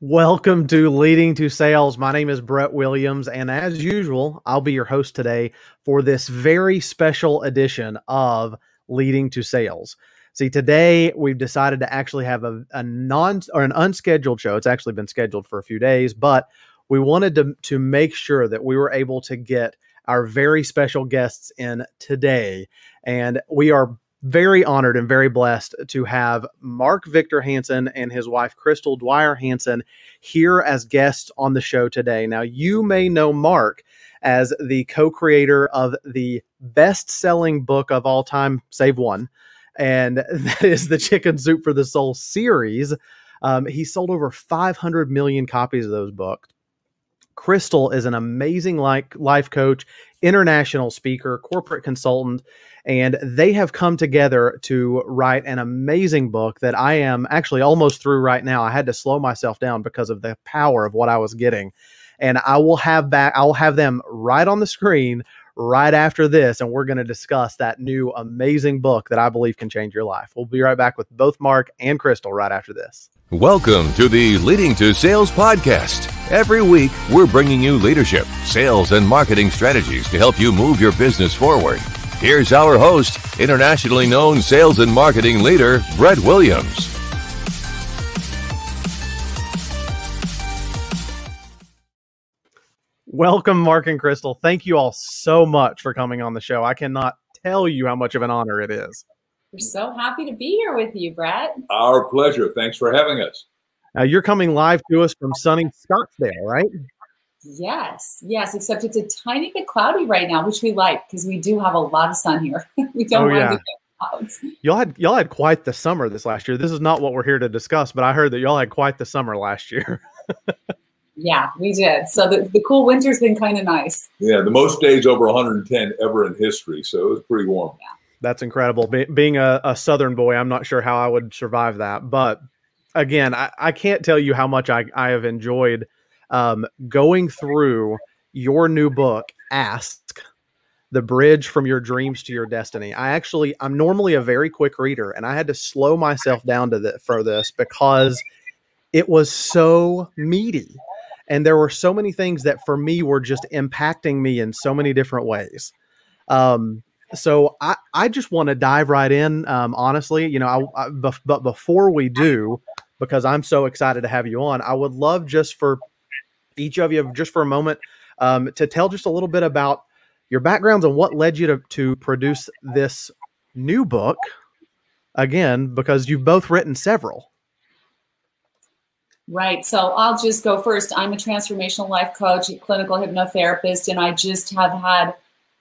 Welcome to Leading to Sales. My name is Brett Williams, and as usual, I'll be your host today for this very special edition of Leading to Sales. See, today we've decided to actually have a, a non or an unscheduled show. It's actually been scheduled for a few days, but we wanted to, to make sure that we were able to get our very special guests in today. And we are very honored and very blessed to have Mark Victor Hansen and his wife Crystal Dwyer Hansen here as guests on the show today. Now, you may know Mark as the co-creator of the best-selling book of all time, save one, and that is the Chicken Soup for the Soul series. Um, he sold over 500 million copies of those books. Crystal is an amazing like life coach, international speaker, corporate consultant, and they have come together to write an amazing book that I am actually almost through right now. I had to slow myself down because of the power of what I was getting. And I will have back I will have them right on the screen right after this and we're going to discuss that new amazing book that I believe can change your life. We'll be right back with both Mark and Crystal right after this. Welcome to the Leading to Sales podcast. Every week, we're bringing you leadership, sales, and marketing strategies to help you move your business forward. Here's our host, internationally known sales and marketing leader, Brett Williams. Welcome, Mark and Crystal. Thank you all so much for coming on the show. I cannot tell you how much of an honor it is. We're so happy to be here with you, Brett. Our pleasure. Thanks for having us. Uh, you're coming live to us from sunny Scottsdale, right? Yes, yes, except it's a tiny bit cloudy right now, which we like because we do have a lot of sun here. we don't oh, want yeah. to get clouds. Y'all had y'all had quite the summer this last year. This is not what we're here to discuss, but I heard that y'all had quite the summer last year. yeah, we did. So the, the cool winter's been kind of nice. Yeah, the most days over 110 ever in history. So it was pretty warm. Yeah. That's incredible. Be- being a, a, Southern boy, I'm not sure how I would survive that. But again, I, I can't tell you how much I, I have enjoyed um, going through your new book, Ask the Bridge from Your Dreams to Your Destiny. I actually, I'm normally a very quick reader, and I had to slow myself down to the, for this because it was so meaty. And there were so many things that for me were just impacting me in so many different ways. Um, so I, I just want to dive right in. Um, honestly, you know, I, I, but before we do, because I'm so excited to have you on, I would love just for each of you, just for a moment, um, to tell just a little bit about your backgrounds and what led you to, to produce this new book. Again, because you've both written several. Right. So I'll just go first. I'm a transformational life coach, a clinical hypnotherapist, and I just have had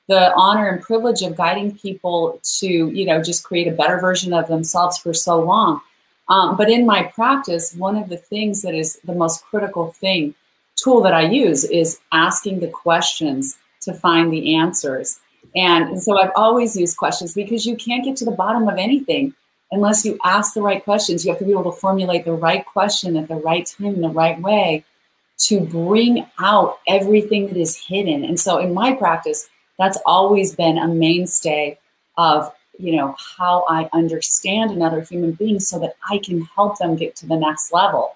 the honor and privilege of guiding people to, you know, just create a better version of themselves for so long. Um, but in my practice, one of the things that is the most critical thing tool that I use is asking the questions to find the answers. And so I've always used questions because you can't get to the bottom of anything unless you ask the right questions. You have to be able to formulate the right question at the right time in the right way to bring out everything that is hidden. And so in my practice, that's always been a mainstay of you know how i understand another human being so that i can help them get to the next level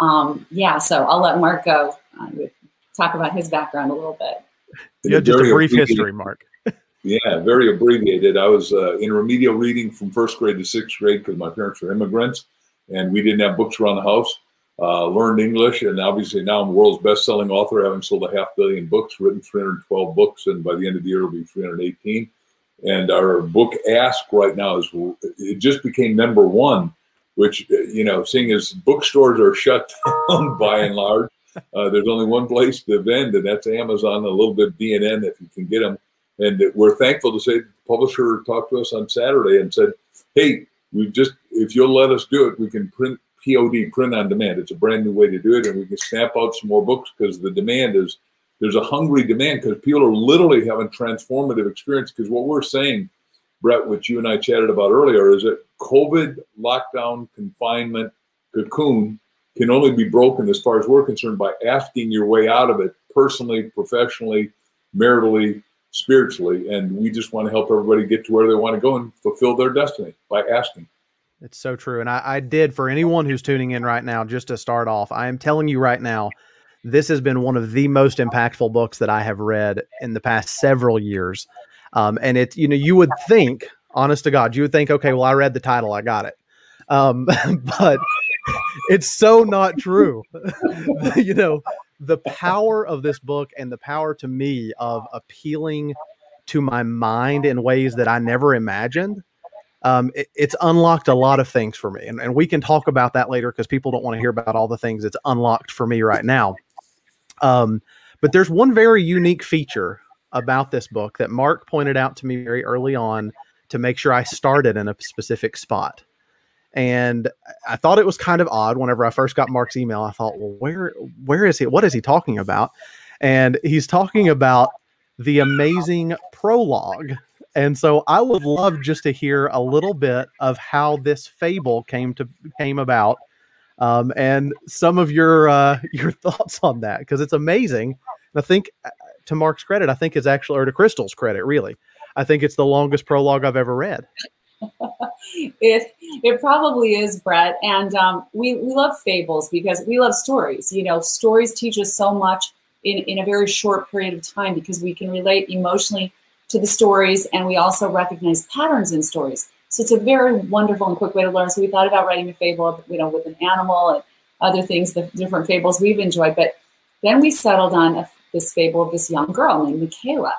um, yeah so i'll let mark go uh, talk about his background a little bit Yeah, just a brief history mark yeah very abbreviated i was uh, in remedial reading from first grade to sixth grade because my parents were immigrants and we didn't have books around the house uh, learned English, and obviously now I'm the world's best-selling author, having sold a half billion books, written 312 books, and by the end of the year it'll be 318. And our book Ask right now is it just became number one, which you know, seeing as bookstores are shut down by and large, uh, there's only one place to vend, and that's Amazon. A little bit BNN if you can get them. And we're thankful to say the publisher talked to us on Saturday and said, "Hey, we just if you'll let us do it, we can print POD, print on demand. It's a brand new way to do it, and we can snap out some more books because the demand is there's a hungry demand because people are literally having transformative experience. Because what we're saying, Brett, which you and I chatted about earlier, is that COVID, lockdown, confinement, cocoon can only be broken, as far as we're concerned, by asking your way out of it personally, professionally, maritally, spiritually. And we just want to help everybody get to where they want to go and fulfill their destiny by asking. It's so true. And I, I did for anyone who's tuning in right now, just to start off, I am telling you right now, this has been one of the most impactful books that I have read in the past several years. Um, and it, you know, you would think, honest to God, you would think, okay, well, I read the title, I got it. Um, but it's so not true. you know, the power of this book and the power to me of appealing to my mind in ways that I never imagined. Um, it, it's unlocked a lot of things for me. And, and we can talk about that later because people don't want to hear about all the things it's unlocked for me right now. Um, but there's one very unique feature about this book that Mark pointed out to me very early on to make sure I started in a specific spot. And I thought it was kind of odd whenever I first got Mark's email. I thought, well, where where is he? What is he talking about? And he's talking about the amazing prologue. And so I would love just to hear a little bit of how this fable came to came about, um, and some of your uh, your thoughts on that because it's amazing. I think, uh, to Mark's credit, I think it's actually, or to Crystal's credit, really, I think it's the longest prologue I've ever read. it it probably is, Brett. And um, we we love fables because we love stories. You know, stories teach us so much in in a very short period of time because we can relate emotionally to the stories, and we also recognize patterns in stories. So it's a very wonderful and quick way to learn. So we thought about writing a fable, you know, with an animal and other things, the different fables we've enjoyed. But then we settled on a, this fable of this young girl named Michaela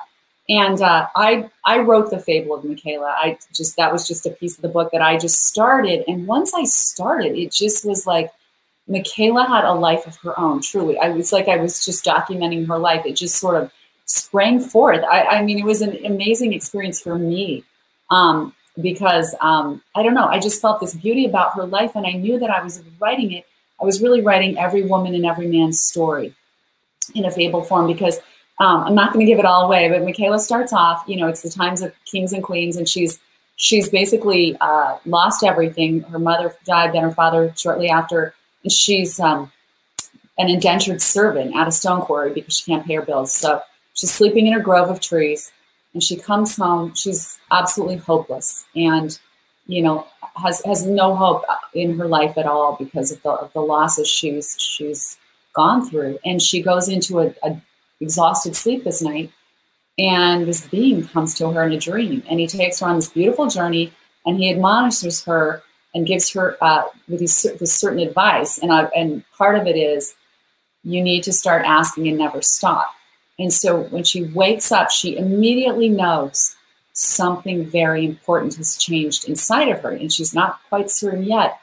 and uh, I I wrote the fable of Michaela. I just that was just a piece of the book that I just started. And once I started, it just was like Michaela had a life of her own. Truly, I was like I was just documenting her life. It just sort of sprang forth. I, I mean, it was an amazing experience for me um, because um, I don't know. I just felt this beauty about her life, and I knew that I was writing it. I was really writing every woman and every man's story in a fable form because um, I'm not going to give it all away, but Michaela starts off. You know, it's the times of kings and queens, and she's she's basically uh, lost everything. Her mother died, then her father shortly after, and she's um, an indentured servant at a stone quarry because she can't pay her bills. So she's sleeping in a grove of trees, and she comes home. She's absolutely hopeless, and you know has has no hope in her life at all because of the, of the losses she's she's gone through. And she goes into a, a exhausted sleep this night. And this being comes to her in a dream, and he takes her on this beautiful journey, and he admonishes her and gives her uh, with this, this certain advice. And I, and part of it is you need to start asking and never stop. And so when she wakes up, she immediately knows something very important has changed inside of her, and she's not quite certain yet.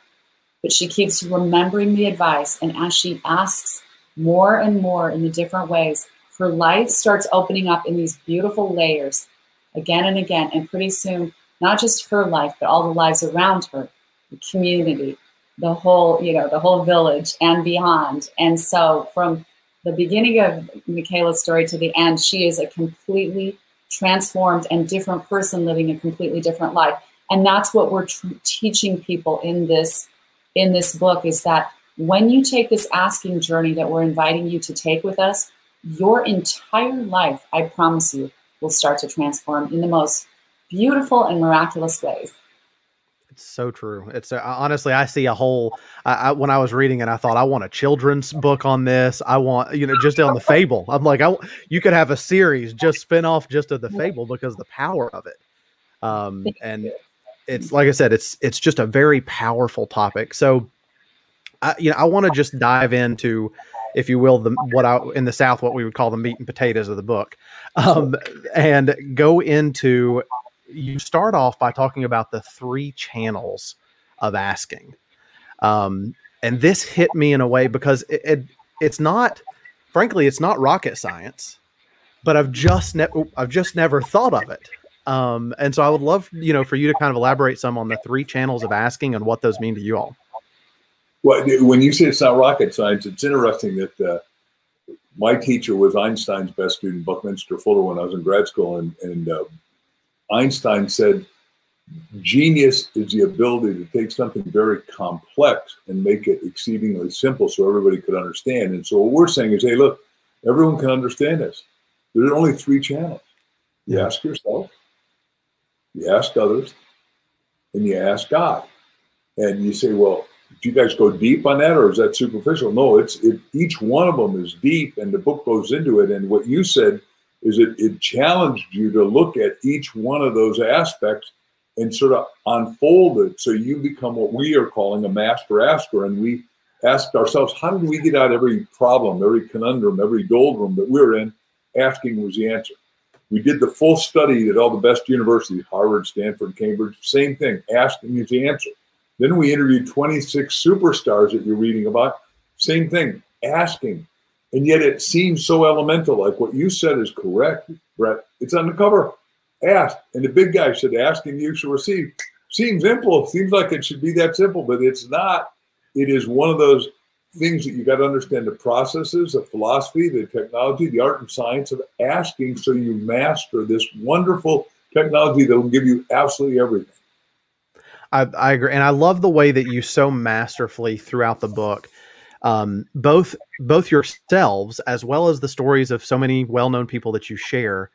But she keeps remembering the advice, and as she asks more and more in the different ways, her life starts opening up in these beautiful layers again and again. And pretty soon, not just her life, but all the lives around her, the community, the whole, you know, the whole village and beyond. And so from the beginning of Michaela's story to the end, she is a completely transformed and different person living a completely different life. And that's what we're teaching people in this in this book is that when you take this asking journey that we're inviting you to take with us, your entire life, I promise you, will start to transform in the most beautiful and miraculous ways. It's so true. It's uh, honestly, I see a whole. I, I, when I was reading it, I thought I want a children's book on this. I want you know just on the fable. I'm like, I you could have a series just spin off just of the fable because the power of it. Um, and it's like I said, it's it's just a very powerful topic. So, I you know I want to just dive into if you will, the what I in the South what we would call the meat and potatoes of the book, um, and go into. You start off by talking about the three channels of asking, um, and this hit me in a way because it, it it's not, frankly, it's not rocket science, but I've just never I've just never thought of it. Um, and so I would love, you know, for you to kind of elaborate some on the three channels of asking and what those mean to you all. Well, when you say it's not rocket science, it's interesting that uh, my teacher was Einstein's best student, Buckminster Fuller, when I was in grad school, and, and uh, Einstein said, "Genius is the ability to take something very complex and make it exceedingly simple, so everybody could understand." And so what we're saying is, "Hey, look, everyone can understand this. There are only three channels. You ask yourself, you ask others, and you ask God." And you say, well, do you guys go deep on that or is that superficial? No, it's it, each one of them is deep and the book goes into it. And what you said is it, it challenged you to look at each one of those aspects and sort of unfold it so you become what we are calling a master asker. And we asked ourselves, how did we get out every problem, every conundrum, every doldrum that we're in? Asking was the answer. We did the full study at all the best universities, Harvard, Stanford, Cambridge, same thing. Asking is the answer. Then we interviewed 26 superstars that you're reading about. Same thing, asking. And yet it seems so elemental. Like what you said is correct, Brett. It's on the cover. Ask. And the big guy said, asking you shall receive. Seems simple. Seems like it should be that simple, but it's not. It is one of those things that you got to understand the processes, the philosophy, the technology, the art and science of asking so you master this wonderful technology that will give you absolutely everything. I, I agree. And I love the way that you so masterfully throughout the book um, both both yourselves as well as the stories of so many well-known people that you share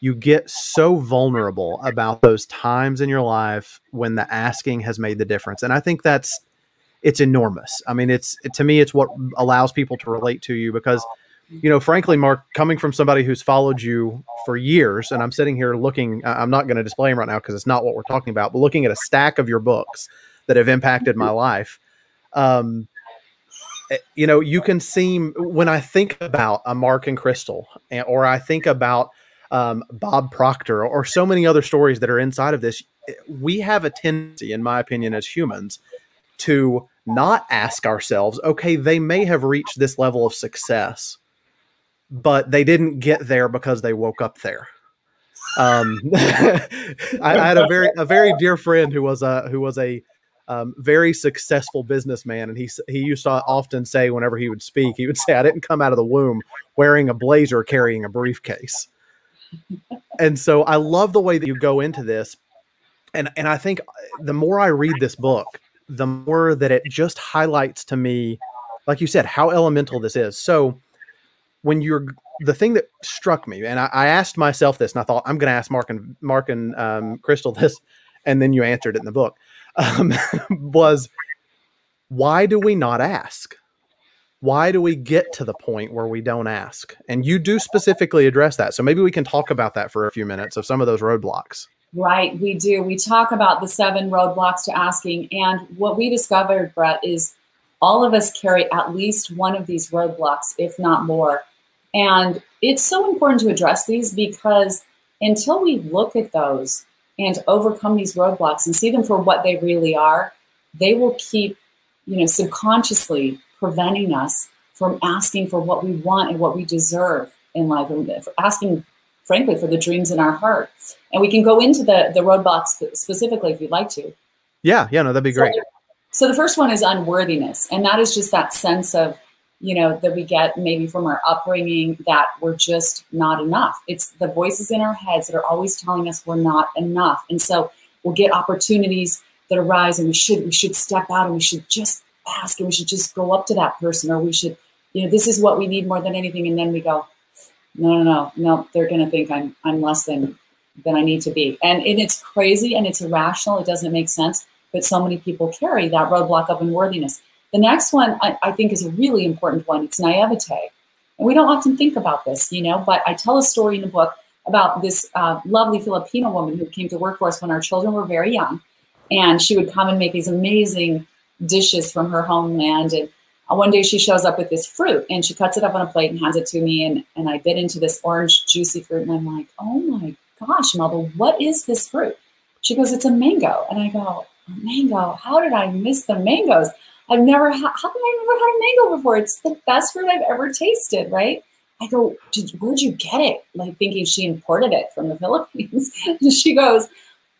you get so vulnerable about those times in your life when the asking has made the difference and i think that's it's enormous i mean it's to me it's what allows people to relate to you because you know frankly mark coming from somebody who's followed you for years and i'm sitting here looking i'm not going to display them right now because it's not what we're talking about but looking at a stack of your books that have impacted my life um, Eh, you know, you can seem when I think about a Mark and Crystal, eh, or I think about um, Bob Proctor, or so many other stories that are inside of this, eh, we have a tendency, in my opinion, as humans, to not ask ourselves, okay, they may have reached this level of success, but they didn't get there because they woke up there. Um, I, I, had a very a very dear friend who was a who was a um, very successful businessman, and he he used to often say whenever he would speak, he would say, "I didn't come out of the womb wearing a blazer, carrying a briefcase." and so I love the way that you go into this, and and I think the more I read this book, the more that it just highlights to me, like you said, how elemental this is. So when you're the thing that struck me, and I, I asked myself this, and I thought I'm going to ask Mark and Mark and um, Crystal this, and then you answered it in the book um, was why do we not ask? Why do we get to the point where we don't ask? And you do specifically address that. So maybe we can talk about that for a few minutes of some of those roadblocks. Right, we do. We talk about the seven roadblocks to asking. And what we discovered, Brett, is all of us carry at least one of these roadblocks, if not more. And it's so important to address these because until we look at those, and overcome these roadblocks and see them for what they really are, they will keep, you know, subconsciously preventing us from asking for what we want and what we deserve in life, and asking, frankly, for the dreams in our heart. And we can go into the the roadblocks specifically if you'd like to. Yeah, yeah, no, that'd be great. So, so the first one is unworthiness, and that is just that sense of you know, that we get maybe from our upbringing that we're just not enough. It's the voices in our heads that are always telling us we're not enough. And so we'll get opportunities that arise and we should we should step out and we should just ask and we should just go up to that person or we should, you know, this is what we need more than anything. And then we go, no, no, no, no, they're gonna think I'm I'm less than than I need to be. And, and it's crazy and it's irrational. It doesn't make sense. But so many people carry that roadblock of unworthiness. The next one I, I think is a really important one. It's naivete. And we don't often think about this, you know, but I tell a story in the book about this uh, lovely Filipino woman who came to work for us when our children were very young. And she would come and make these amazing dishes from her homeland. And uh, one day she shows up with this fruit and she cuts it up on a plate and hands it to me. And, and I bit into this orange, juicy fruit. And I'm like, oh my gosh, Mother, what is this fruit? She goes, it's a mango. And I go, mango? How did I miss the mangoes? I've never had, how come I've never had a mango before? It's the best fruit I've ever tasted, right? I go, where'd you get it? Like thinking she imported it from the Philippines. and she goes,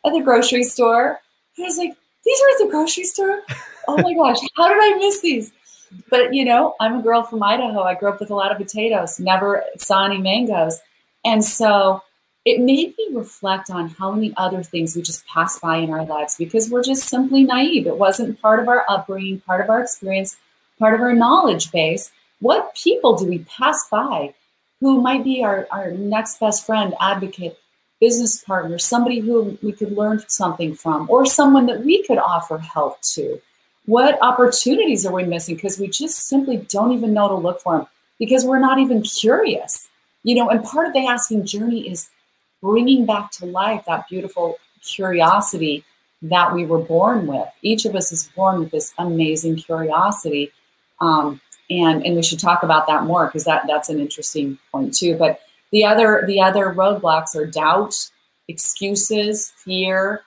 at the grocery store. And I was like, these are at the grocery store? Oh my gosh, how did I miss these? But you know, I'm a girl from Idaho. I grew up with a lot of potatoes, never saw any mangoes. And so it made me reflect on how many other things we just pass by in our lives because we're just simply naive. It wasn't part of our upbringing, part of our experience, part of our knowledge base. What people do we pass by who might be our, our next best friend, advocate, business partner, somebody who we could learn something from, or someone that we could offer help to? What opportunities are we missing because we just simply don't even know to look for them because we're not even curious? You know, and part of the asking journey is bringing back to life that beautiful curiosity that we were born with. Each of us is born with this amazing curiosity. Um, and, and we should talk about that more because that, that's an interesting point too. But the other the other roadblocks are doubt, excuses, fear,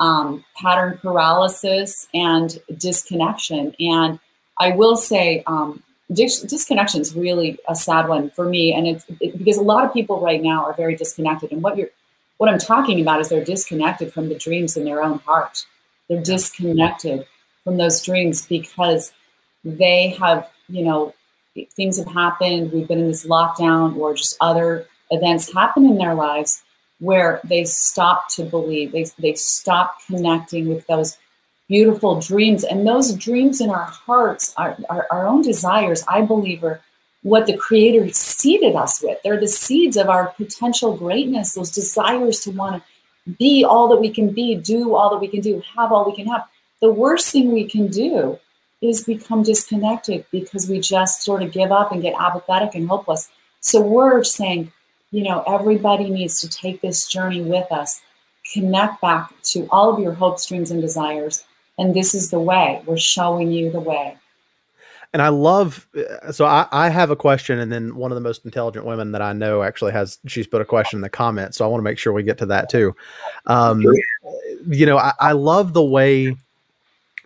um, pattern paralysis, and disconnection. And I will say, um, dis- disconnection is really a sad one for me, and it's it, because a lot of people right now are very disconnected. And what you're what I'm talking about is they're disconnected from the dreams in their own heart. They're disconnected from those dreams because they have, you know, things have happened. We've been in this lockdown or just other events happen in their lives where they stop to believe. They, they stop connecting with those beautiful dreams. And those dreams in our hearts, our, our, our own desires, I believe, are what the Creator seeded us with. They're the seeds of our potential greatness, those desires to want to be all that we can be, do all that we can do, have all we can have. The worst thing we can do is become disconnected because we just sort of give up and get apathetic and hopeless. So we're saying, you know, everybody needs to take this journey with us, connect back to all of your hopes, dreams, and desires. And this is the way. We're showing you the way. And I love, uh, so I, I have a question, and then one of the most intelligent women that I know actually has, she's put a question in the comments. So I want to make sure we get to that too. Um. You know, I, I love the way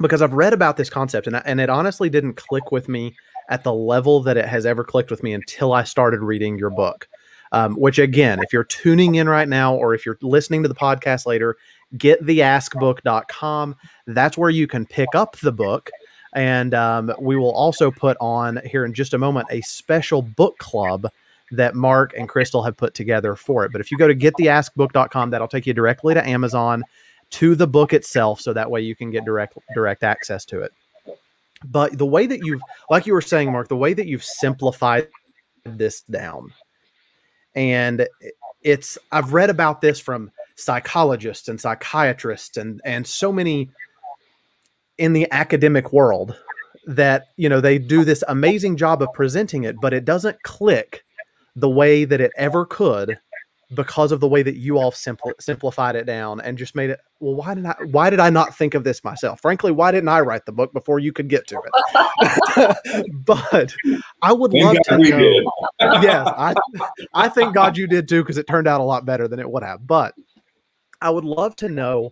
because I've read about this concept and, and it honestly didn't click with me at the level that it has ever clicked with me until I started reading your book. Um, which again, if you're tuning in right now or if you're listening to the podcast later, get the askbook.com. That's where you can pick up the book. And um, we will also put on here in just a moment a special book club that Mark and Crystal have put together for it. But if you go to gettheaskbook.com, that'll take you directly to Amazon to the book itself so that way you can get direct direct access to it but the way that you've like you were saying mark the way that you've simplified this down and it's i've read about this from psychologists and psychiatrists and and so many in the academic world that you know they do this amazing job of presenting it but it doesn't click the way that it ever could because of the way that you all simpl- simplified it down and just made it well why did i why did i not think of this myself? Frankly why didn't i write the book before you could get to it? But i would Thank love God to know yeah i i thank god you did too because it turned out a lot better than it would have but i would love to know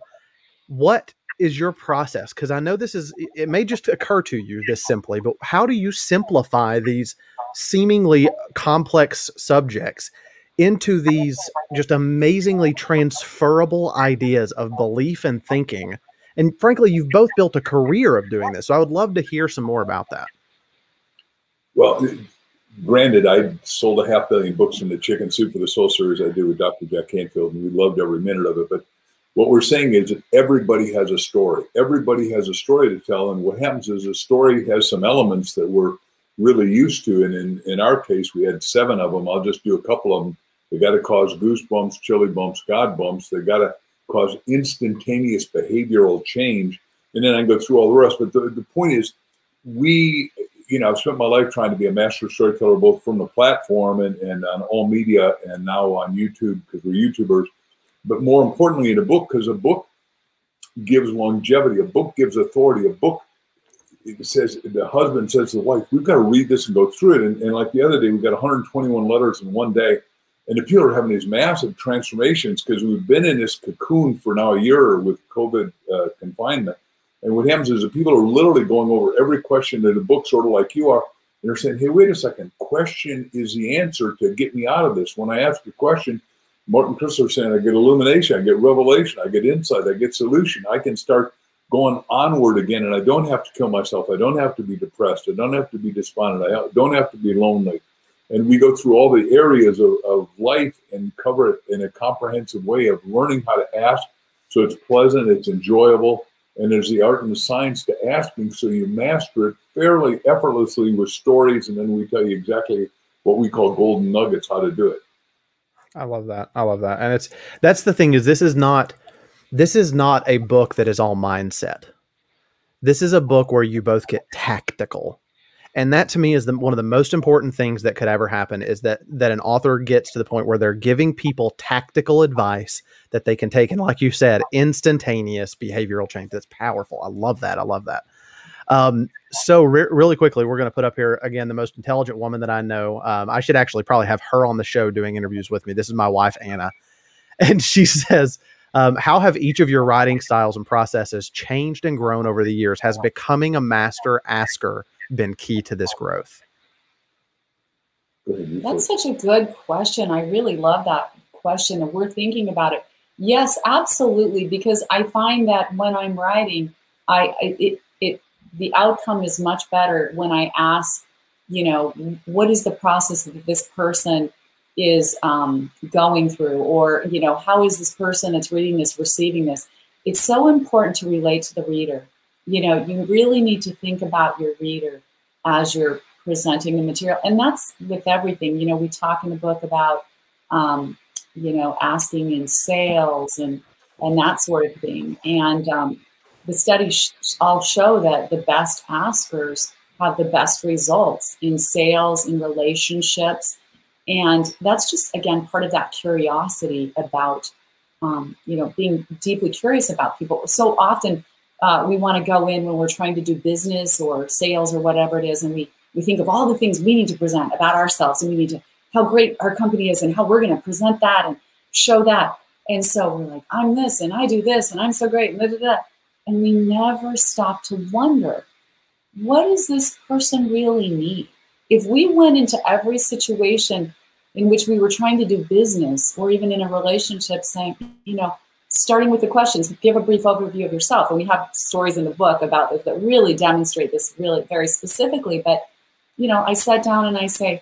what is your process because i know this is it may just occur to you this simply but how do you simplify these seemingly uh, complex subjects into these just amazingly transferable ideas of belief and thinking. And frankly, you've both built a career of doing this. So I would love to hear some more about that. Well, granted, I sold a half billion books in the Chicken Soup for the Soul series I did with Dr. Jack Canfield, and we loved every minute of it. But what we're saying is that everybody has a story. Everybody has a story to tell. And what happens is a story has some elements that we're really used to. And in, in our case, we had seven of them. I'll just do a couple of them they got to cause goosebumps, chilly bumps, God bumps. They got to cause instantaneous behavioral change. And then I go through all the rest. But the, the point is, we, you know, I've spent my life trying to be a master storyteller, both from the platform and, and on all media and now on YouTube because we're YouTubers. But more importantly, in a book, because a book gives longevity, a book gives authority, a book it says the husband says to the wife, "We've got to read this and go through it." And, and like the other day, we got 121 letters in one day and the people are having these massive transformations because we've been in this cocoon for now a year with COVID uh, confinement. And what happens is the people are literally going over every question in the book, sort of like you are. And they're saying, hey, wait a second, question is the answer to get me out of this. When I ask a question, Martin are saying, I get illumination, I get revelation, I get insight, I get solution. I can start going onward again, and I don't have to kill myself. I don't have to be depressed. I don't have to be despondent. I don't have to be lonely and we go through all the areas of, of life and cover it in a comprehensive way of learning how to ask so it's pleasant, it's enjoyable, and there's the art and the science to asking so you master it fairly effortlessly with stories, and then we tell you exactly what we call golden nuggets how to do it. I love that. I love that. And it's that's the thing is this is not this is not a book that is all mindset. This is a book where you both get tactical. And that to me is the, one of the most important things that could ever happen is that that an author gets to the point where they're giving people tactical advice that they can take and like you said instantaneous behavioral change that's powerful. I love that. I love that. Um, so re- really quickly, we're going to put up here again the most intelligent woman that I know. Um, I should actually probably have her on the show doing interviews with me. This is my wife Anna, and she says, um, "How have each of your writing styles and processes changed and grown over the years? Has becoming a master asker been key to this growth?" That's such a good question. I really love that question, and we're thinking about it. Yes, absolutely, because I find that when I'm writing, I it, it the outcome is much better when I ask, you know, what is the process that this person is um, going through, or you know, how is this person that's reading this receiving this? It's so important to relate to the reader. You know, you really need to think about your reader as you're presenting the material, and that's with everything. You know, we talk in the book about, um, you know, asking in sales and and that sort of thing, and um, the studies all show that the best askers have the best results in sales, in relationships. And that's just, again, part of that curiosity about, um, you know, being deeply curious about people. So often uh, we want to go in when we're trying to do business or sales or whatever it is, and we, we think of all the things we need to present about ourselves and we need to, how great our company is and how we're going to present that and show that. And so we're like, I'm this and I do this and I'm so great. And da, da, da and we never stop to wonder what does this person really need? If we went into every situation in which we were trying to do business or even in a relationship saying, you know, starting with the questions, give a brief overview of yourself. And we have stories in the book about this that really demonstrate this really very specifically. But, you know, I sat down and I say,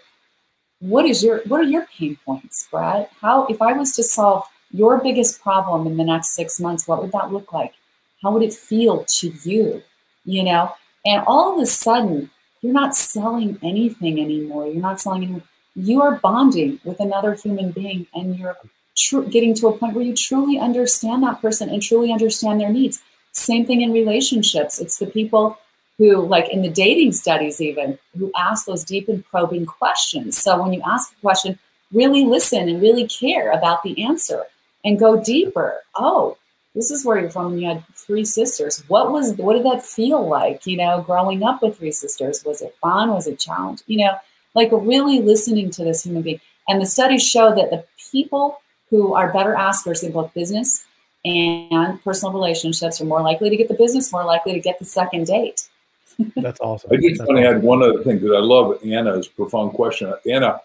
what is your what are your pain points, Brad? How if I was to solve your biggest problem in the next six months, what would that look like? How would it feel to you? You know? And all of a sudden, you're not selling anything anymore. You're not selling anything. You are bonding with another human being and you're tr- getting to a point where you truly understand that person and truly understand their needs. Same thing in relationships. It's the people who, like in the dating studies, even, who ask those deep and probing questions. So when you ask a question, really listen and really care about the answer and go deeper. Oh, this is where you're from and you had three sisters what was what did that feel like you know growing up with three sisters was it fun was it challenge you know like really listening to this human being and the studies show that the people who are better askers in both business and personal relationships are more likely to get the business more likely to get the second date. That's awesome. I just that's want to add one other thing because i love anna's profound question. Anna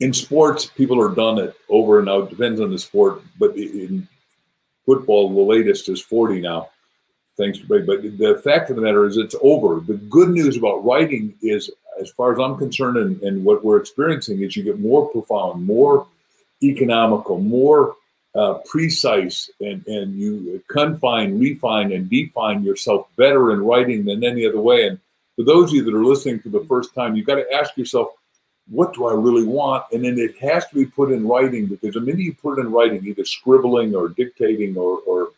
in sports people are done it over and out depends on the sport but in football, the latest is 40 now, thanks to But the fact of the matter is, it's over. The good news about writing is, as far as I'm concerned, and, and what we're experiencing, is you get more profound, more economical, more uh, precise, and, and you confine, refine, and define yourself better in writing than any other way. And for those of you that are listening for the first time, you've got to ask yourself, what do I really want? And then it has to be put in writing because the minute you put it in writing, either scribbling or dictating or, or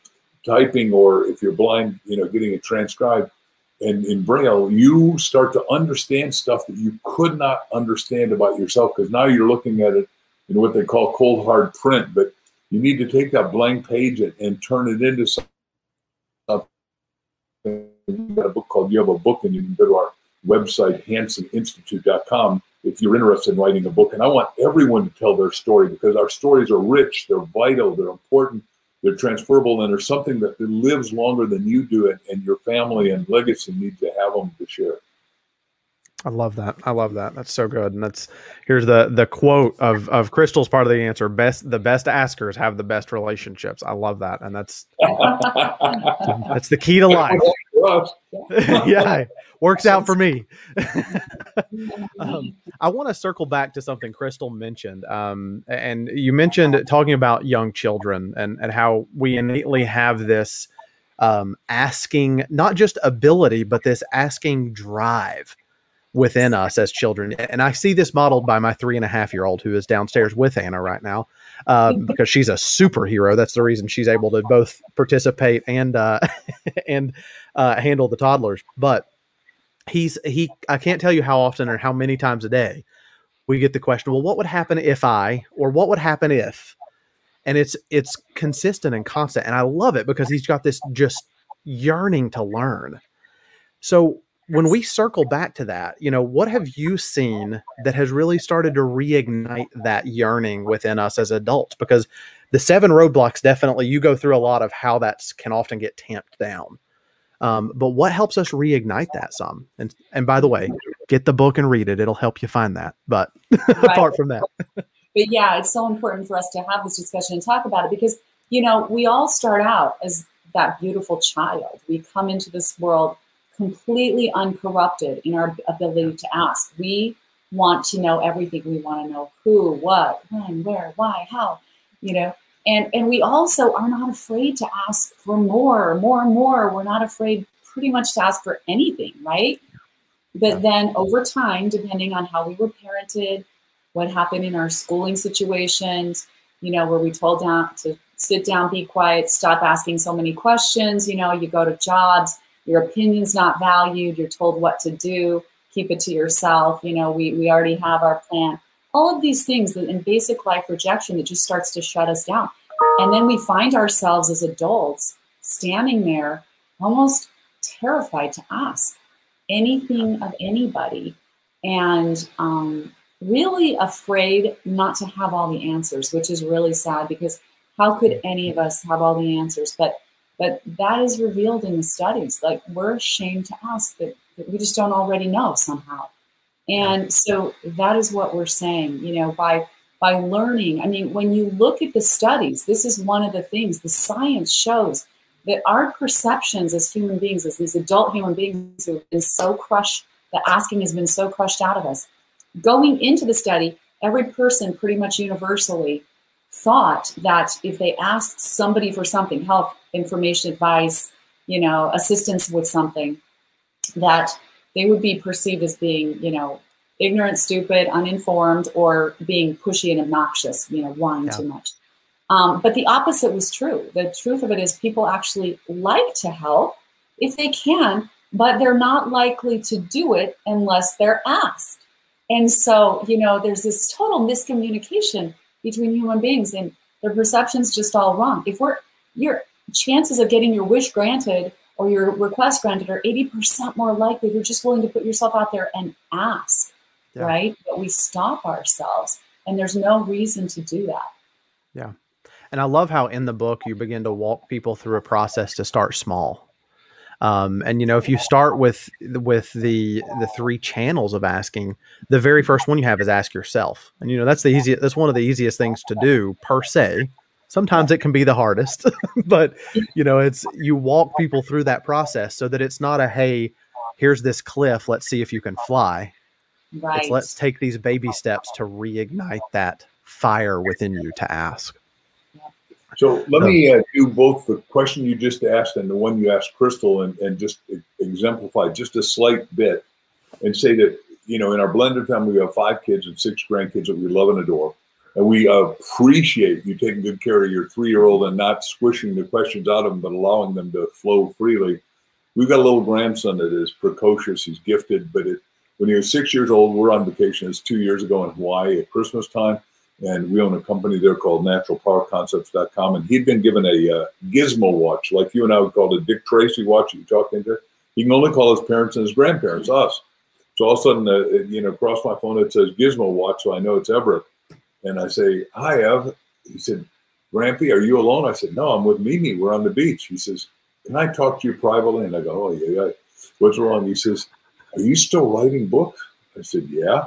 typing, or if you're blind, you know, getting it transcribed and in Braille, you start to understand stuff that you could not understand about yourself because now you're looking at it in what they call cold hard print. But you need to take that blank page and, and turn it into something. You got a book called You Have a Book, and you can go to our website, HansenInstitute.com if you're interested in writing a book. And I want everyone to tell their story because our stories are rich, they're vital, they're important, they're transferable, and there's something that lives longer than you do, and, and your family and legacy need to have them to share. I love that. I love that. That's so good. And that's here's the the quote of of Crystal's part of the answer. Best the best askers have the best relationships. I love that. And that's that's the key to life. yeah, works out for me. um, I want to circle back to something Crystal mentioned. Um, and you mentioned talking about young children and and how we innately have this um, asking not just ability, but this asking drive within us as children. And I see this modeled by my three and a half year old who is downstairs with Anna right now um, because she's a superhero. That's the reason she's able to both participate and uh, and uh, handle the toddlers. But he's he I can't tell you how often or how many times a day we get the question, well, what would happen if I or what would happen if? And it's it's consistent and constant. And I love it because he's got this just yearning to learn. So when we circle back to that, you know, what have you seen that has really started to reignite that yearning within us as adults? Because the seven roadblocks definitely you go through a lot of how that can often get tamped down. Um, but what helps us reignite that some? And and by the way, get the book and read it; it'll help you find that. But right. apart from that, but yeah, it's so important for us to have this discussion and talk about it because you know we all start out as that beautiful child. We come into this world completely uncorrupted in our ability to ask. We want to know everything. We want to know who, what, when, where, why, how, you know. And and we also are not afraid to ask for more, more and more. We're not afraid pretty much to ask for anything, right? But then over time, depending on how we were parented, what happened in our schooling situations, you know, where we told down to sit down, be quiet, stop asking so many questions, you know, you go to jobs your opinion's not valued you're told what to do keep it to yourself you know we, we already have our plan. All of these things that in basic life rejection that just starts to shut us down. And then we find ourselves as adults standing there almost terrified to ask anything of anybody and um, really afraid not to have all the answers which is really sad because how could any of us have all the answers? But but that is revealed in the studies. Like we're ashamed to ask that, that we just don't already know somehow. And so that is what we're saying, you know, by by learning. I mean, when you look at the studies, this is one of the things the science shows that our perceptions as human beings, as these adult human beings who have been so crushed, the asking has been so crushed out of us. Going into the study, every person pretty much universally thought that if they asked somebody for something, help, information, advice, you know, assistance with something, that they would be perceived as being, you know, ignorant, stupid, uninformed, or being pushy and obnoxious, you know, whining yeah. too much. Um, but the opposite was true. The truth of it is, people actually like to help if they can, but they're not likely to do it unless they're asked. And so, you know, there's this total miscommunication between human beings and their perception's just all wrong. If we're your chances of getting your wish granted or your request granted are 80% more likely if you're just willing to put yourself out there and ask, yeah. right? But we stop ourselves and there's no reason to do that. Yeah. And I love how in the book you begin to walk people through a process to start small. Um, and you know, if you start with with the the three channels of asking, the very first one you have is ask yourself. And you know, that's the easiest. That's one of the easiest things to do per se. Sometimes it can be the hardest, but you know, it's you walk people through that process so that it's not a hey, here's this cliff, let's see if you can fly. Right. It's let's take these baby steps to reignite that fire within you to ask. So let me uh, do both the question you just asked and the one you asked Crystal and, and just exemplify just a slight bit and say that, you know, in our blended family, we have five kids and six grandkids that we love and adore. And we appreciate you taking good care of your three year old and not squishing the questions out of them, but allowing them to flow freely. We've got a little grandson that is precocious. He's gifted, but it, when he was six years old, we're on vacation. It's two years ago in Hawaii at Christmas time and we own a company there called naturalpowerconcepts.com. And he'd been given a uh, gizmo watch, like you and I would call it a Dick Tracy watch you talk into. He can only call his parents and his grandparents, us. So all of a sudden, uh, you know, across my phone it says Gizmo watch, so I know it's Everett. And I say, "Hi, Ev." He said, "Grampy, are you alone?" I said, "No, I'm with Mimi. We're on the beach." He says, "Can I talk to you privately?" And I go, "Oh yeah, yeah. What's wrong?" He says, "Are you still writing books?" I said, "Yeah."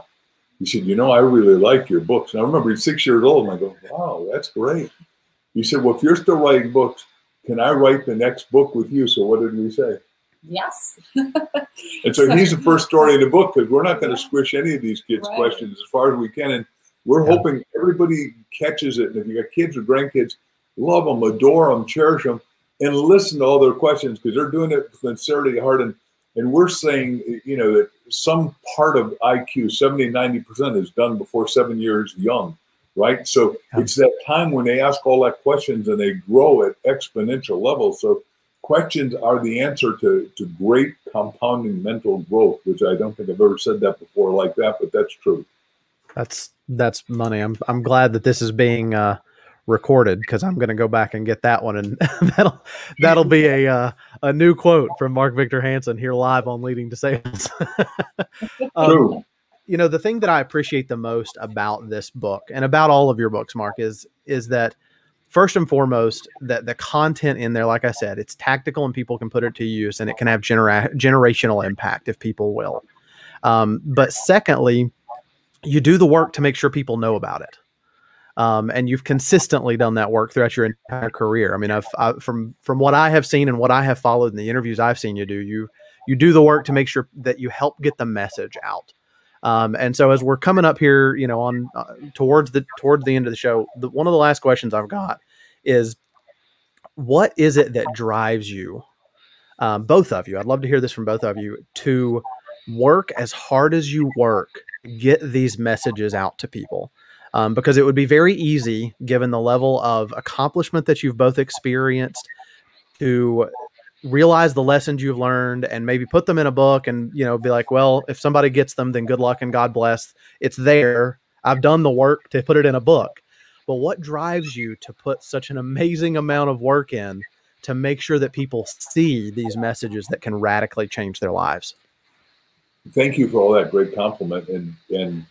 He said, You know, I really like your books. And I remember he's six years old, and I go, Wow, that's great. He said, Well, if you're still writing books, can I write the next book with you? So what did we say? Yes. and so he's the first story in the book because we're not going to squish any of these kids' right. questions as far as we can. And we're yeah. hoping everybody catches it. And if you got kids or grandkids, love them, adore them, cherish them, and listen to all their questions because they're doing it with sincerity, heart, and And we're saying, you know, that some part of IQ, 70, 90% is done before seven years young, right? So yeah. it's that time when they ask all that questions and they grow at exponential levels. So questions are the answer to, to great compounding mental growth, which I don't think I've ever said that before like that, but that's true. That's that's money. I'm I'm glad that this is being uh, recorded because I'm going to go back and get that one, and that'll that'll be a uh, a new quote from Mark Victor Hansen here live on Leading to Sales. um, you know, the thing that I appreciate the most about this book and about all of your books, Mark, is is that first and foremost that the content in there, like I said, it's tactical and people can put it to use, and it can have genera- generational impact if people will. Um, but secondly, you do the work to make sure people know about it. Um, and you've consistently done that work throughout your entire career. I mean, I've, I, from from what I have seen and what I have followed in the interviews I've seen you do, you you do the work to make sure that you help get the message out. Um, and so as we're coming up here, you know, on uh, towards the towards the end of the show, the, one of the last questions I've got is, what is it that drives you, um, both of you? I'd love to hear this from both of you to work as hard as you work, get these messages out to people um, because it would be very easy, given the level of accomplishment that you've both experienced, to realize the lessons you've learned and maybe put them in a book and you know be like well if somebody gets them then good luck and god bless. It's there. I've done the work to put it in a book. But what drives you to put such an amazing amount of work in to make sure that people see these messages that can radically change their lives? Thank you for all that great compliment and and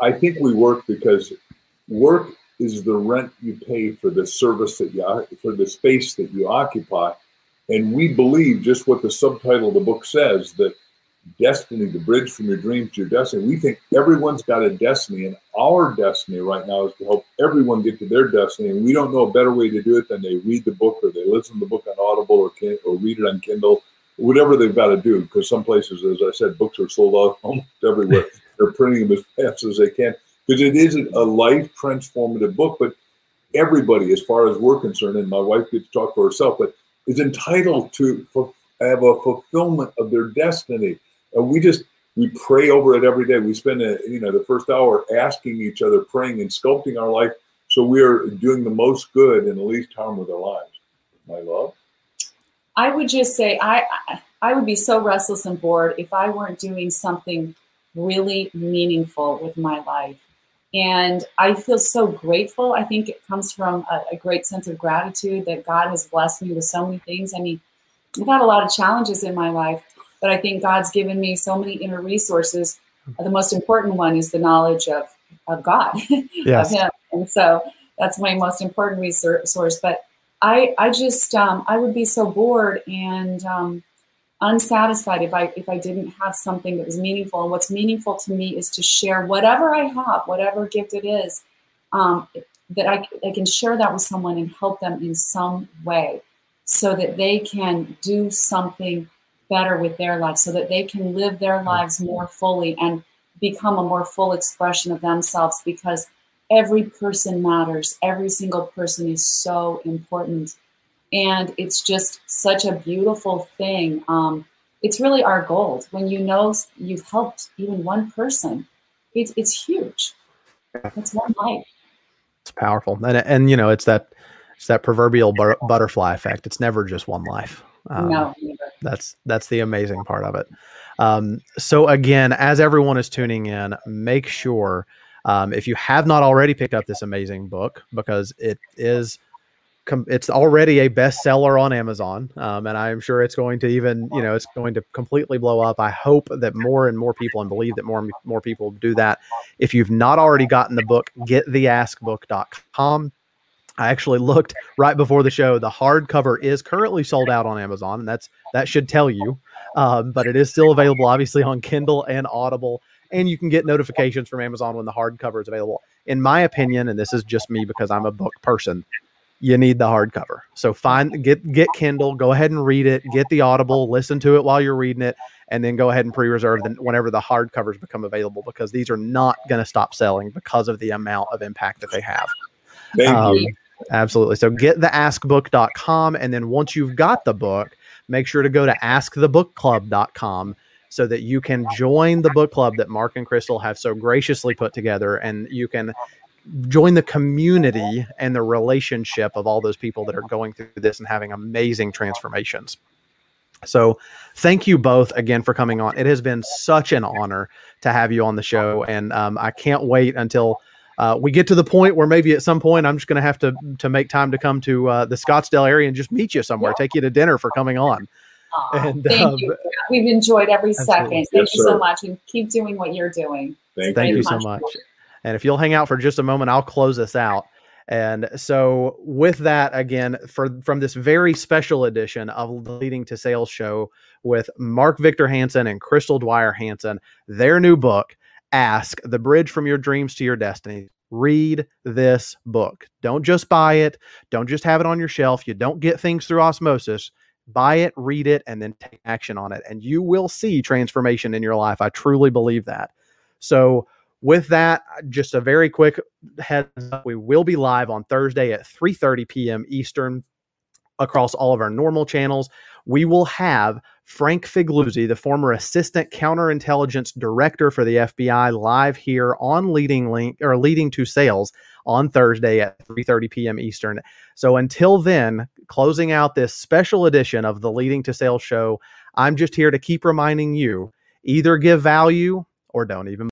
I, think we work because work is the rent you pay for the service that you for the space that you occupy, and we believe just what the subtitle of the book says that destiny, the bridge from your dreams to your destiny. We think everyone's got a destiny, and our destiny right now is to help everyone get to their destiny. And we don't know a better way to do it than they read the book or they listen to the book on Audible or, can, or read it on Kindle, whatever they've got to do. Because some places, as I said, books are sold out almost everywhere. They're printing them as fast as they can because it isn't a life transformative book. But everybody, as far as we're concerned, and my wife gets to talk for herself, but is entitled to have a fulfillment of their destiny. And we just we pray over it every day. We spend a, you know the first hour asking each other, praying, and sculpting our life so we are doing the most good and the least harm with our lives. My love. I would just say I I would be so restless and bored if I weren't doing something really meaningful with my life. And I feel so grateful. I think it comes from a, a, great sense of gratitude that God has blessed me with so many things. I mean, I've had a lot of challenges in my life, but I think God's given me so many inner resources. The most important one is the knowledge of, of God, yes. of Him. And so that's my most important resource. But I, I just, um, I would be so bored and, um, unsatisfied if I if I didn't have something that was meaningful. And what's meaningful to me is to share whatever I have, whatever gift it is, um, that I, I can share that with someone and help them in some way, so that they can do something better with their life, so that they can live their lives more fully and become a more full expression of themselves. Because every person matters. Every single person is so important and it's just such a beautiful thing. Um, it's really our goal. When you know you've helped even one person, it's it's huge. It's one life. It's powerful, and and you know it's that it's that proverbial butterfly effect. It's never just one life. Um, no, never. that's that's the amazing part of it. Um, so again, as everyone is tuning in, make sure um, if you have not already picked up this amazing book because it is com- it's already a bestseller on Amazon, um, and I'm sure it's going to even you know it's going to completely blow up. I hope that more and more people and believe that more and more people do that. If you've not already gotten the book, get theaskbook.com. I actually looked right before the show. The hardcover is currently sold out on Amazon, and that's that should tell you. Um, but it is still available, obviously, on Kindle and Audible, and you can get notifications from Amazon when the hardcover is available. In my opinion, and this is just me because I'm a book person, you need the hardcover. So find get get Kindle, go ahead and read it, get the Audible, listen to it while you're reading it, and then go ahead and pre-reserve them whenever the hardcovers become available because these are not going to stop selling because of the amount of impact that they have. Thank um, you. Absolutely. So get the askbook.com and then once you've got the book, make sure to go to askthebookclub.com so that you can join the book club that Mark and Crystal have so graciously put together and you can join the community and the relationship of all those people that are going through this and having amazing transformations. So, thank you both again for coming on. It has been such an honor to have you on the show, and um, I can't wait until uh, we get to the point where maybe at some point I'm just going to have to to make time to come to uh, the Scottsdale area and just meet you somewhere, take you to dinner for coming on. Aww, and, thank um, you. We've enjoyed every absolutely. second. Thank yes, you sir. so much, and keep doing what you're doing. Thank, thank you so much. And if you'll hang out for just a moment, I'll close this out. And so, with that, again, for from this very special edition of the Leading to Sales show with Mark Victor Hansen and Crystal Dwyer Hansen, their new book, Ask the Bridge from Your Dreams to Your Destiny. Read this book. Don't just buy it. Don't just have it on your shelf. You don't get things through osmosis. Buy it, read it, and then take action on it. And you will see transformation in your life. I truly believe that. So, with that, just a very quick heads up. We will be live on Thursday at 3:30 p.m. Eastern across all of our normal channels. We will have Frank Figliuzzi, the former assistant counterintelligence director for the FBI, live here on Leading Link or Leading to Sales on Thursday at 3:30 p.m. Eastern. So until then, closing out this special edition of the Leading to Sales show, I'm just here to keep reminding you either give value or don't even